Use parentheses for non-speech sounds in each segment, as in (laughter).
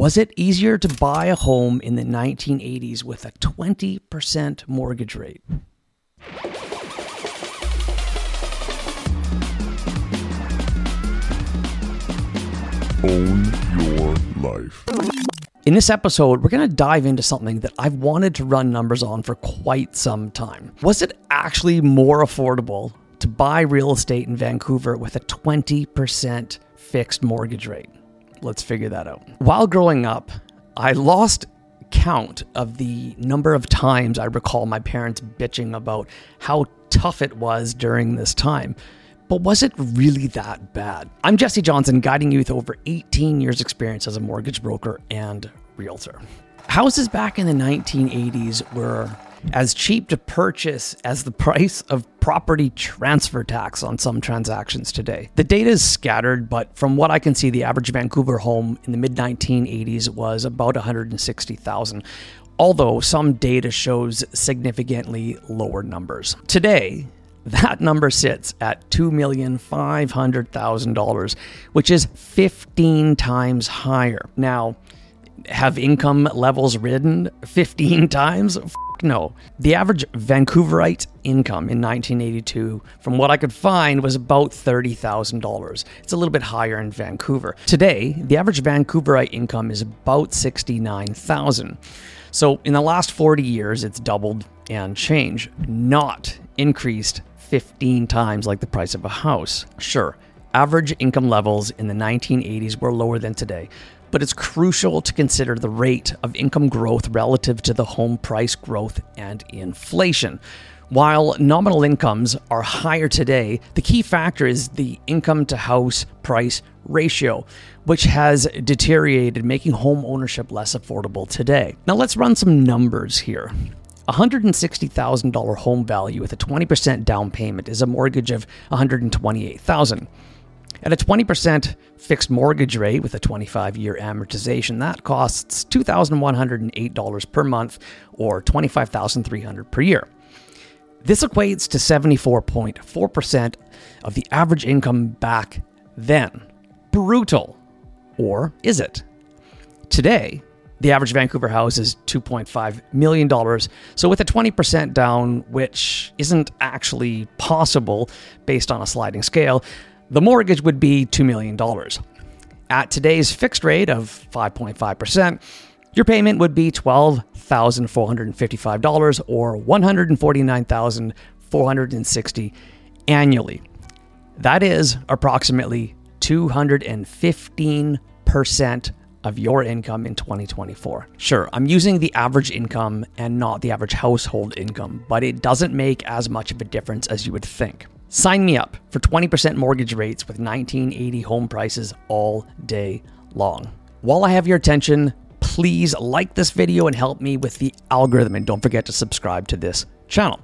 Was it easier to buy a home in the 1980s with a 20% mortgage rate? Own your life. In this episode, we're going to dive into something that I've wanted to run numbers on for quite some time. Was it actually more affordable to buy real estate in Vancouver with a 20% fixed mortgage rate? Let's figure that out. While growing up, I lost count of the number of times I recall my parents bitching about how tough it was during this time. But was it really that bad? I'm Jessi Johnson, guiding you with over 18 years' experience as a mortgage broker and realtor. Houses back in the 1980s were as cheap to purchase as the price of property transfer tax on some transactions today. The data is scattered, but from what I can see, the average Vancouver home in the mid 1980s was about 160,000. Although some data shows significantly lower numbers. Today, that number sits at $2,500,000, which is 15 times higher. Now, have income levels risen 15 (laughs) times? F- no. The average Vancouverite income in 1982, from what I could find, was about $30,000. It's a little bit higher in Vancouver. Today, the average Vancouverite income is about 69,000. So, in the last 40 years, it's doubled and changed, not increased 15 times like the price of a house. Sure, average income levels in the 1980s were lower than today, but it's crucial to consider the rate of income growth relative to the home price growth and inflation. While nominal incomes are higher today, the key factor is the income to house price ratio, which has deteriorated, making home ownership less affordable today. Now, let's run some numbers here. $160,000 home value with a 20% down payment is a mortgage of $128,000. At a 20% fixed mortgage rate with a 25 year amortization, that costs $2,108 per month or $25,300 per year. This equates to 74.4% of the average income back then. Brutal. Or is it? Today, the average Vancouver house is $2.5 million. So, with a 20% down, which isn't actually possible based on a sliding scale, the mortgage would be $2 million. At today's fixed rate of 5.5%, your payment would be $12,455 or 149,460 annually. That is approximately 215% of your income in 2024. Sure, I'm using the average income and not the average household income, but it doesn't make as much of a difference as you would think. Sign me up for 20% mortgage rates with 1980 home prices all day long. While I have your attention, please like this video and help me with the algorithm and don't forget to subscribe to this channel.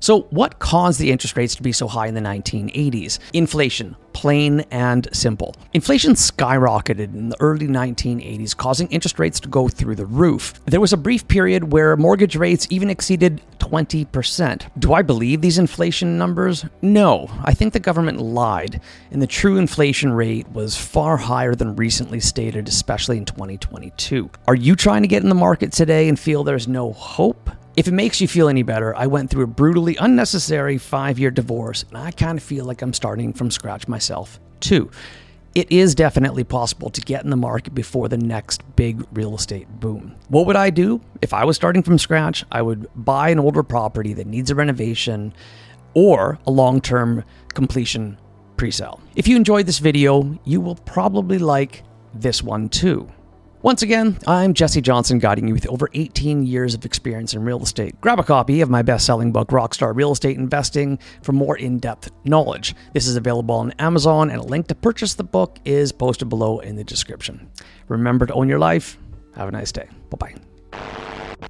So, what caused the interest rates to be so high in the 1980s? Inflation, plain and simple. Inflation skyrocketed in the early 1980s, causing interest rates to go through the roof. There was a brief period where mortgage rates even exceeded 20%. Do I believe these inflation numbers? No. I think the government lied, and the true inflation rate was far higher than recently stated, especially in 2022. Are you trying to get in the market today and feel there's no hope? If it makes you feel any better, I went through a brutally unnecessary five year divorce, and I kind of feel like I'm starting from scratch myself, too. It is definitely possible to get in the market before the next big real estate boom. What would I do? If I was starting from scratch, I would buy an older property that needs a renovation or a long term completion pre sale. If you enjoyed this video, you will probably like this one too. Once again, I'm Jessi Johnson, guiding you with over 18 years of experience in real estate. Grab a copy of my best selling book, Rockstar Real Estate Investing, for more in depth knowledge. This is available on Amazon, and a link to purchase the book is posted below in the description. Remember to own your life. Have a nice day. Bye bye.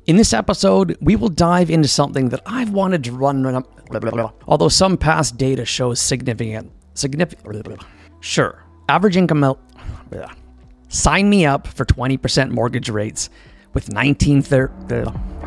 In this episode, we will dive into something that I've wanted to run, up. although some past data shows significant, significant, sure, average income. Sign me up for 20% mortgage rates with 1930.